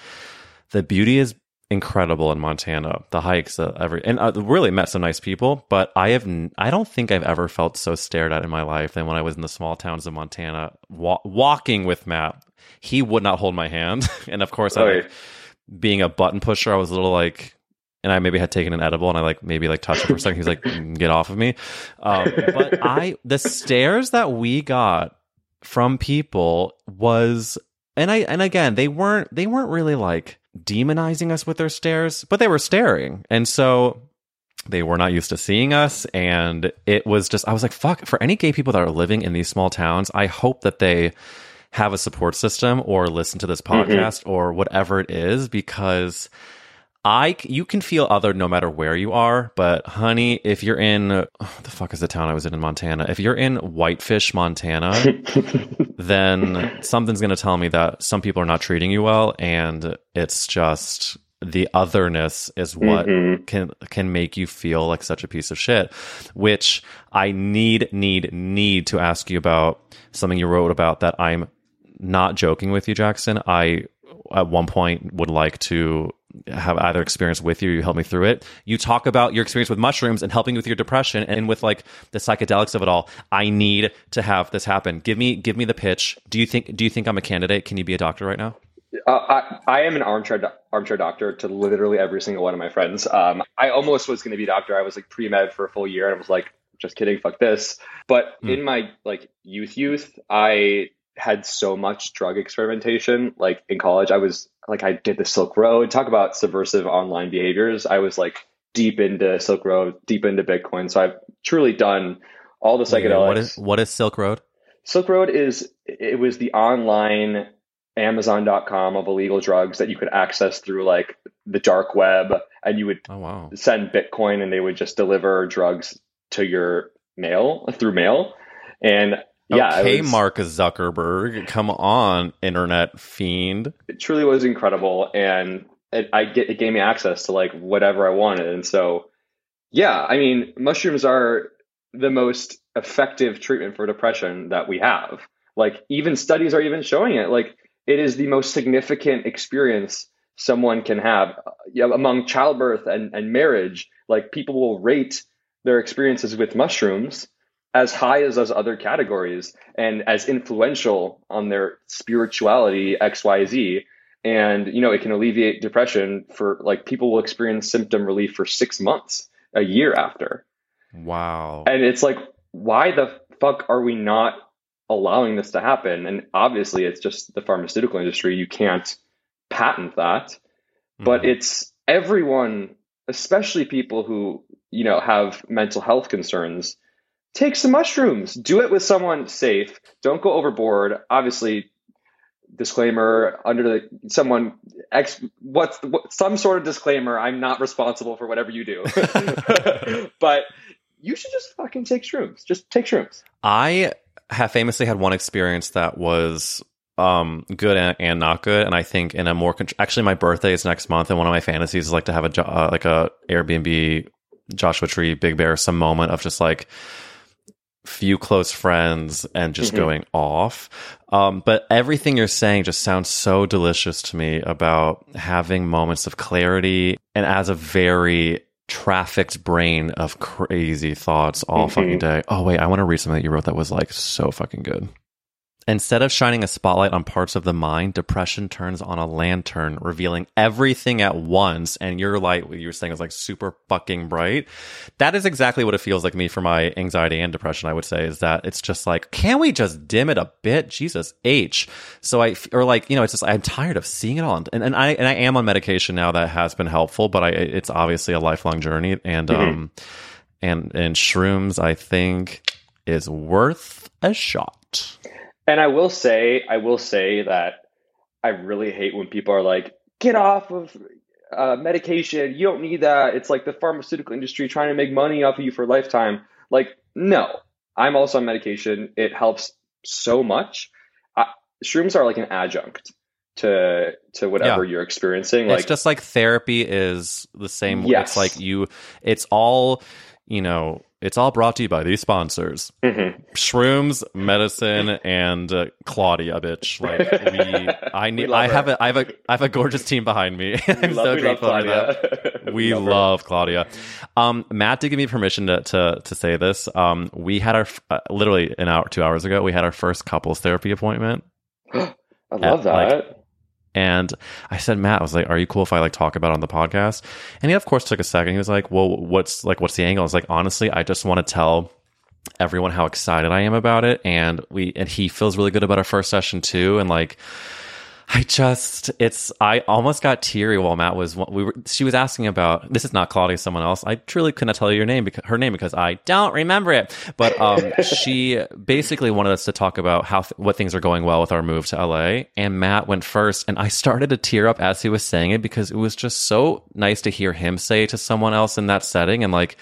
the beauty is incredible in Montana. The hikes, uh, every and uh, really met some nice people. But I have, n- I don't think I've ever felt so stared at in my life than when I was in the small towns of Montana, wa- walking with Matt. He would not hold my hand, and of course, I, like, being a button pusher, I was a little like. And I maybe had taken an edible, and I like maybe like touched him for a second. He was like, "Mm, "Get off of me!" Um, but I, the stares that we got from people was and I and again they weren't they weren't really like demonizing us with their stares, but they were staring. And so they were not used to seeing us and it was just I was like fuck for any gay people that are living in these small towns, I hope that they have a support system or listen to this mm-hmm. podcast or whatever it is because I you can feel other no matter where you are, but honey, if you're in oh, the fuck is the town I was in in Montana? If you're in Whitefish, Montana, then something's going to tell me that some people are not treating you well and it's just the otherness is what mm-hmm. can can make you feel like such a piece of shit which i need need need to ask you about something you wrote about that i'm not joking with you jackson i at one point would like to have either experience with you you help me through it you talk about your experience with mushrooms and helping with your depression and with like the psychedelics of it all i need to have this happen give me give me the pitch do you think do you think i'm a candidate can you be a doctor right now Uh, I, I am an armchair do- armchair doctor to literally every single one of my friends. Um, I almost was going to be a doctor. I was like pre med for a full year, and I was like, just kidding, fuck this. But Mm. in my like youth, youth, I had so much drug experimentation. Like in college, I was like, I did the Silk Road. Talk about subversive online behaviors. I was like deep into Silk Road, deep into Bitcoin. So I've truly done all the psychedelics. what is what is silk road Silk Road is it was the online Amazon.com of illegal drugs that you could access through like the dark web, and you would oh wow send Bitcoin, and they would just deliver drugs to your mail through mail. And yeah, okay was- mark zuckerberg come on internet fiend it truly was incredible, and it, I get it gave me access to like whatever I wanted, and so yeah, I mean, mushrooms are the most effective treatment for depression that we have. Like even studies are even showing it. Like it is the most significant experience someone can have you know, among childbirth and, and marriage. Like people will rate their experiences with mushrooms as high as those other categories and as influential on their spirituality XYZ. And you know, it can alleviate depression for like people will experience symptom relief for six months, a year after. wow And it's like, why the fuck are we not allowing this to happen? And obviously, it's just the pharmaceutical industry. You can't patent that. But Mhm. it's everyone, especially people who, you know, have mental health concerns, take some mushrooms. Do it with someone safe. Don't go overboard. Obviously, disclaimer under the someone ex what's what, some sort of disclaimer i'm not responsible for whatever you do but you should just fucking take shrooms just take shrooms I have famously had one experience that was um, good and, and not good, and I think in a more con- actually my birthday is next month, and one of my fantasies is like to have a uh, like a Airbnb Joshua Tree Big Bear some moment of just like few close friends and just Mhm. going off. Um, but everything you're saying just sounds so delicious to me about having moments of clarity and as a very trafficked brain of crazy thoughts all Mhm. fucking day. Oh wait, I want to read something that you wrote that was like so fucking good. Instead of shining a spotlight on parts of the mind, depression turns on a lantern, revealing everything at once. And your light, what you were saying, was like super fucking bright. That is exactly what it feels like me for my anxiety and depression. I would say is that it's just like, can we just dim it a bit? Jesus H. So I, or like, you know, it's just, I'm tired of seeing it all. And, and I, and I am on medication now that has been helpful, but I, it's obviously a lifelong journey. And, um, and, and shrooms, I think is worth a shot. And i will say i will say that i really hate when people are like get off of uh, medication. You don't need that. It's like the pharmaceutical industry trying to make money off of you for a lifetime. Like no. I'm also on medication. It helps so much. Uh, shrooms are like an adjunct to to whatever Yeah. you're experiencing it's like just like therapy is the same. Yes. it's like you it's all you know, it's all brought to you by these sponsors: Mhm. shrooms, medicine, and uh, Claudia. Bitch, like we, I need. love I have her. a, I have a, I have a gorgeous team behind me. I'm love- so we love grateful for that. Claudia. We Love love Claudia. Um, Matt did give me permission to, to, to say this. Um, we had our, uh, literally an hour, two hours ago, we had our first couples therapy appointment. I love like- that. And I said, Matt, I was like, are you cool if I like talk about on the podcast? And he of course took a second. He was like, well, what's like, what's the angle? I was like, honestly, I just want to tell everyone how excited I am about it. And we, and he feels really good about our first session too. And like, I just, it's, I almost got teary while Matt was, we were, she was asking about, this is not Claudia, someone else. I truly couldn't tell you your name because, her name because I don't remember it. But, um, she basically wanted us to talk about how, what things are going well with our move to LA. And Matt went first. And I started to tear up as he was saying it because it was just so nice to hear him say to someone else in that setting. And like,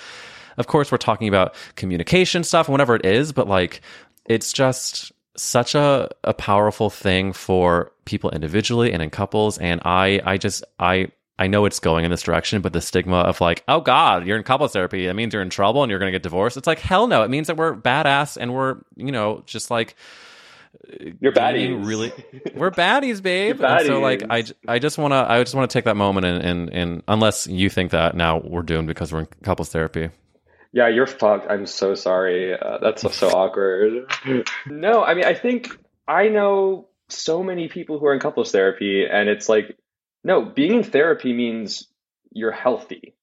of course, we're talking about communication stuff and whatever it is, but like, it's just such a, a powerful thing for people individually and in couples. And I, I just, I, I know it's going in this direction, but the stigma of like, oh God, you're in couples therapy. That means you're in trouble and you're going to get divorced. It's like, hell no. It means that we're badass and we're, you know, just like, You're baddies. really we're baddies babe You're and so like i. I just want to i just want to take that moment and, and and unless you think that now we're doomed because we're in couples therapy Yeah, you're fucked. I'm so sorry. Uh, that's so, so awkward. No, I mean, I think I know so many people who are in couples therapy, and it's like, no, being in therapy means you're healthy.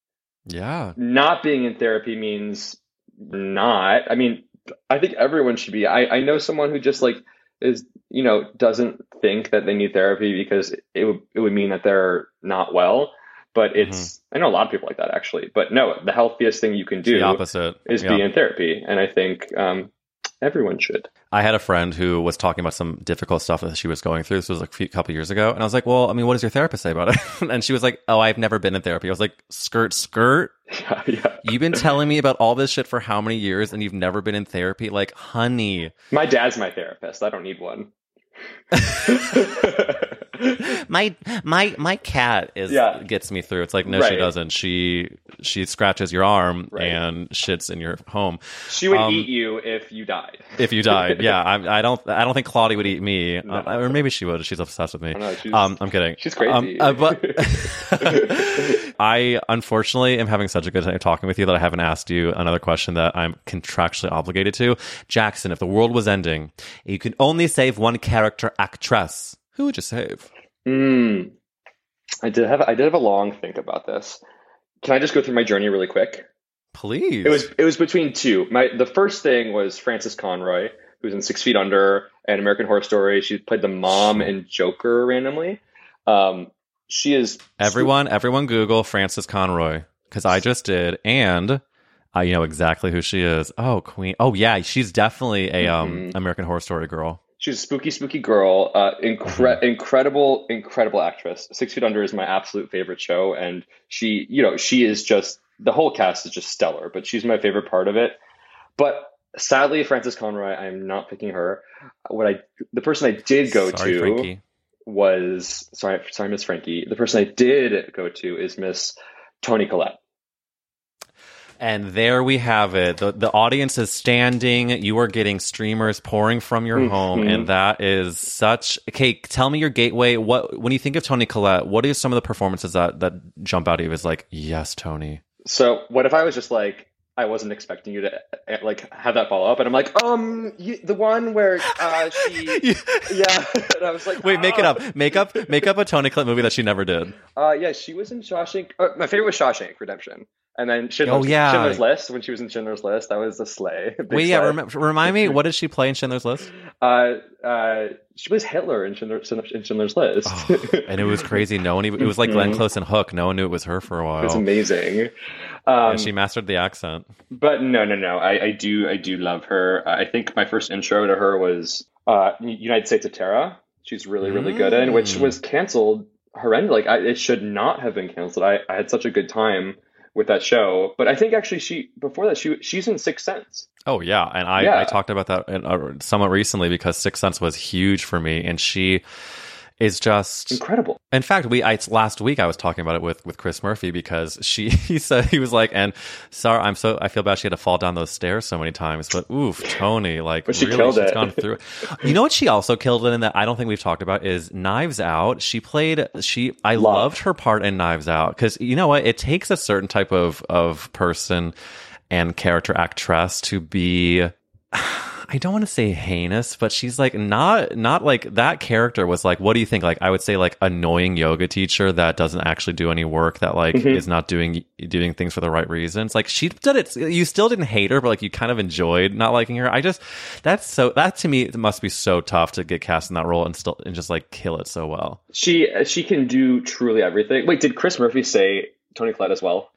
yeah Not being in therapy means not. I mean, I think everyone should be. I, I know someone who just like is, you know, doesn't think that they need therapy because it would it would mean that they're not well. But it's I know a lot of people like that actually. But no, the healthiest thing you can do the opposite is Yeah. be in therapy, and I think um, everyone should. i had a friend who was talking about some difficult stuff that she was going through this was like a few, couple years ago and i was like well i mean what does your therapist say about it and she was like oh i've never been in therapy i was like skirt skirt Yeah, yeah. you've been telling me about all this shit for how many years and you've never been in therapy like honey My dad's my therapist. I don't need one. my my my cat is Yeah. gets me through. It's like no, she doesn't. She she scratches your arm Right. and shits in your home. she would Um, eat you if you died. If you died, yeah, I, I don't I don't think Claudia would eat me, No. Uh, or maybe she would. She's obsessed with me. she's- um, I'm kidding. she's crazy. Um, uh, but I unfortunately am having such a good time talking with you that I haven't asked you another question that I'm contractually obligated to. Jackson, if the world was ending, you could only save one character actress. Who would you save? Mm. I did have I did have a long think about this. Can I just go through my journey really quick? Please. It was it was between two. My the first thing was Frances Conroy, who's in Six Feet Under and American Horror Story. She played the mom in Joker randomly. Um, she is Everyone, everyone, Google Frances Conroy because I just did, and I know exactly who she is. Oh, Queen. Oh, yeah, she's definitely a um Mhm. American Horror Story girl. She's a spooky, spooky girl. Uh, incre- Mm-hmm. incredible, incredible actress. Six Feet Under is my absolute favorite show, and she, you know, she is just the whole cast is just stellar. But she's my favorite part of it. But sadly, Frances Conroy, I'm not picking her. What I, the person I did go Sorry, to Frankie. was sorry, sorry, Miss Frankie. The person I did go to is Miss Toni Collette. And there we have it. The the audience is standing. You are getting streamers pouring from your home, Mhm. and that is such. Okay, tell me your gateway. What when you think of Toni Collette, what are some of the performances that that jump out at you? Is like, yes, Toni. So what if I was just like, I wasn't expecting you to uh, like have that follow up, and I'm like, um, you, the one where uh, she, yeah, and I was like, Wait, make it "Ah." up. Make up. Make up a Toni Collette movie that she never did. Uh, yeah, she was in Shawshank. Uh, my favorite was Shawshank Redemption, and then Schindler's, Oh, yeah. Schindler's List. When she was in Schindler's List, that was the sleigh. Wait, yeah. Rem- remind me, what did she play in Schindler's List? Uh, uh, she was Hitler in, Schindler, in Schindler's List. Oh, and it was crazy. No one. Even, it was like Glenn Mhm. Close and Hook. No one knew it was her for a while. It's amazing. Yeah, Um, she mastered the accent. But no, no, no. I, I do, I do love her. Uh, I think my first intro to her was uh, United States of Tara. She's really, really good in, which Mm. was canceled horrendous. Like I, it should not have been canceled. I, I had such a good time with that show. But I think actually she before that she she's in Sixth Sense. Oh yeah, and I, Yeah. I talked about that in, uh, somewhat recently because Sixth Sense was huge for me, and she is just incredible. In fact, we I, last week I was talking about it with with Chris Murphy because she he said he was like, and sorry, I'm so I feel bad she had to fall down those stairs so many times, but oof, Toni, like But she really, killed she's it. gone through. it. You know what she also killed it in that I don't think we've talked about is Knives Out. She played she I Loved. loved her part in Knives Out because you know what it takes a certain type of of person and character actress to be I don't want to say heinous, but she's like not not like that character was like what do you think like I would say like annoying yoga teacher that doesn't actually do any work that like Mm-hmm. is not doing doing things for the right reasons. Like she did it you still didn't hate her but like you kind of enjoyed not liking her. I just that's so that to me it must be so tough to get cast in that role and still and just like kill it so well. She she can do truly everything. Wait, did Chris Murphy say Toni Collette as well?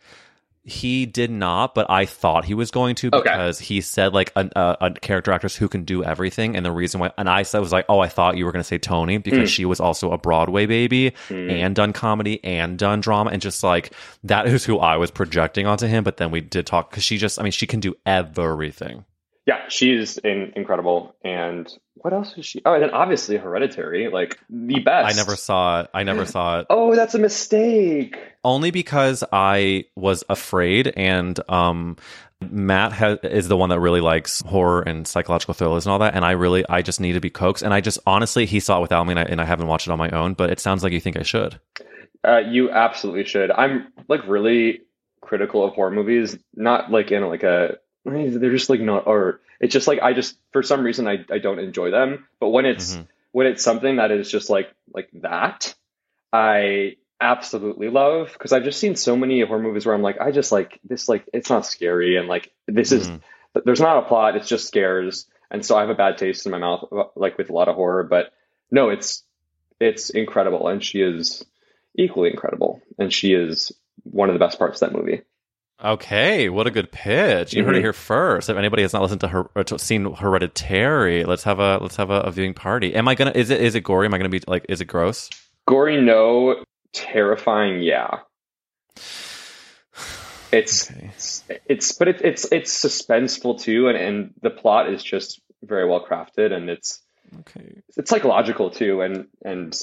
He did not, but I thought he was going to Okay. because he said like a, a, uh, a character actress who can do everything, and the reason why, and I said was like, oh, I thought you were going to say Toni because hmm. she was also a Broadway baby hmm. and done comedy and done drama, and just like that is who I was projecting onto him. But then we did talk because she just, I mean, she can do everything. Yeah, she's in, incredible. And what else is she? Oh, and then obviously Hereditary, like the best. I never saw it. I never saw it Oh, that's a mistake. only because I was afraid and um Matt ha- is the one that really likes horror and psychological thrillers and all that and I really I just need to be coaxed and I just honestly he saw it without me and I, and I haven't watched it on my own but it sounds like you think I should. Uh, you absolutely should. I'm like really critical of horror movies, not like in like a they're just like not art. It's just like I just for some reason I, I don't enjoy them. But when it's Mhm. when it's something that is just like like that, I absolutely love because I've just seen so many horror movies where I'm like I just like this like it's not scary and like this is Mhm. there's not a plot. It's just scares, and so I have a bad taste in my mouth like with a lot of horror. But no, it's it's incredible, and she is equally incredible, and she is one of the best parts of that movie. Okay, what a good pitch. You heard it Mhm. here first. If anybody has not listened to her or to, seen Hereditary, let's have a let's have a, a viewing party. Am I to is it is it gory? Am I to be like is it gross? Gory, no. Terrifying, yeah. It's Okay. it's, it's but it, it's it's suspenseful too, and and the plot is just very well crafted, and it's Okay. it's psychological too, and and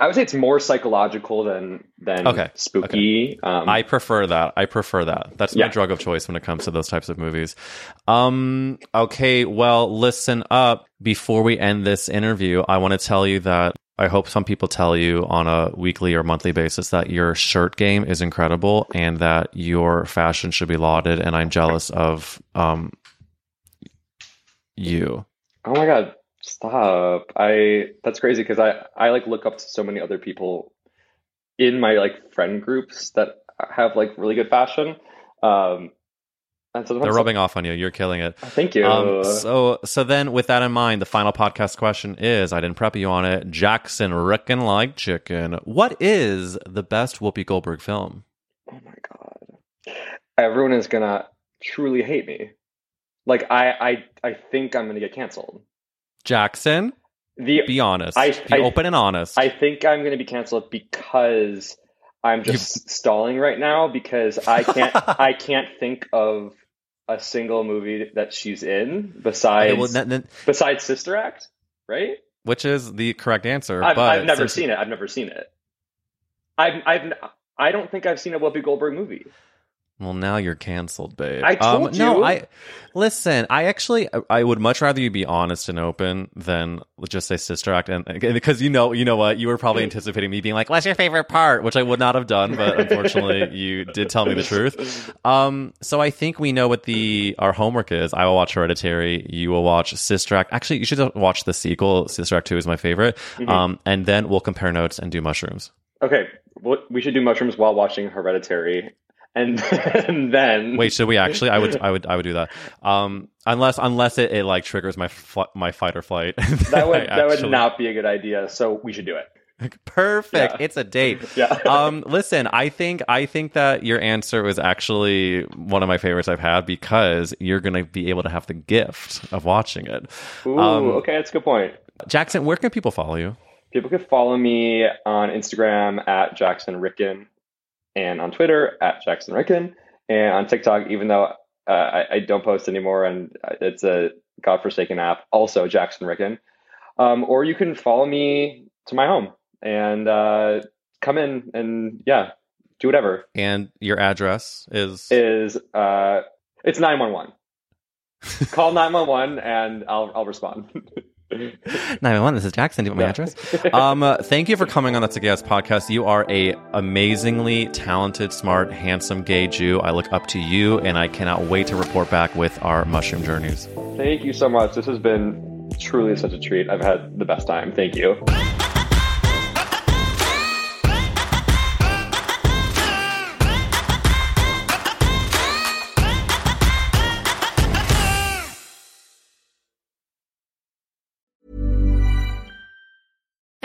I would say it's more psychological than than Okay, spooky. Um, I prefer that. I prefer that. That's my drug of choice when it comes to those types of movies. Um, okay, well, listen up. Before we end this interview, I want to tell you that I hope some people tell you on a weekly or monthly basis that your shirt game is incredible and that your fashion should be lauded. And I'm jealous of um you. Oh my god, stop. I that's crazy because I I like look up to so many other people in my like friend groups that have like really good fashion. Um and sometimes They're rubbing off on you. You're killing it. Thank you. Um, so, so then, with that in mind, the final podcast question is: I didn't prep you on it. Jackson, Rickun like chicken. What is the best Whoopi Goldberg film? oh my god. Everyone is gonna truly hate me. Like I I I think I'm gonna get canceled. Jackson, The be honest. I- be I- open and honest. I think I'm going to be canceled because I'm just stalling right now because I can't I can't think of a single movie that she's in besides Okay, well, n- n- besides Sister Act, right? which is the correct answer. I've, but I've never seen it. I've never seen it. I've I've I don't think I've seen a Whoopi Goldberg movie. Well, now you're canceled, babe. I told um, No, you. I listen. I actually, I would much rather you be honest and open than just say sister act, and because you know, you know what, you were probably anticipating me being like, "What's your favorite part?" Which I would not have done, but unfortunately, you did tell me the truth. Um, so I think we know what the our homework is. I will watch Hereditary. You will watch Sister Act. Actually, you should watch the sequel. Sister Act Two is my favorite. Mm-hmm. Um, and then we'll compare notes and do mushrooms. Okay, we should do mushrooms while watching Hereditary, and, and then Wait, should we actually? I would, I would, I would do that. Um, unless, unless it, it like triggers my fl- my fight or flight. that would that would not be a good idea. So we should do it. Perfect. Yeah. It's a date. Yeah. um, listen, I think I think that your answer was actually one of my favorites I've had because you're gonna be able to have the gift of watching it. Ooh, Um, okay, that's a good point. Jackson, where can people follow you? People can follow me on Instagram at Jackson Rickun and on Twitter at Jackson Rickun and on TikTok, even though uh, I, I don't post anymore and it's a godforsaken app, also Jackson Rickun. Um, or you can follow me to my home and uh, come in and yeah, do whatever. And your address is Is uh, it's nine one one. Call nine one one and I'll I'll respond. 911. This is Jackson. Do you want my address? um, uh, thank you for coming on that's the Together podcast. You are a amazingly talented, smart, handsome gay Jew. I look up to you, and I cannot wait to report back with our mushroom journeys. Thank you so much. This has been truly such a treat. I've had the best time. Thank you.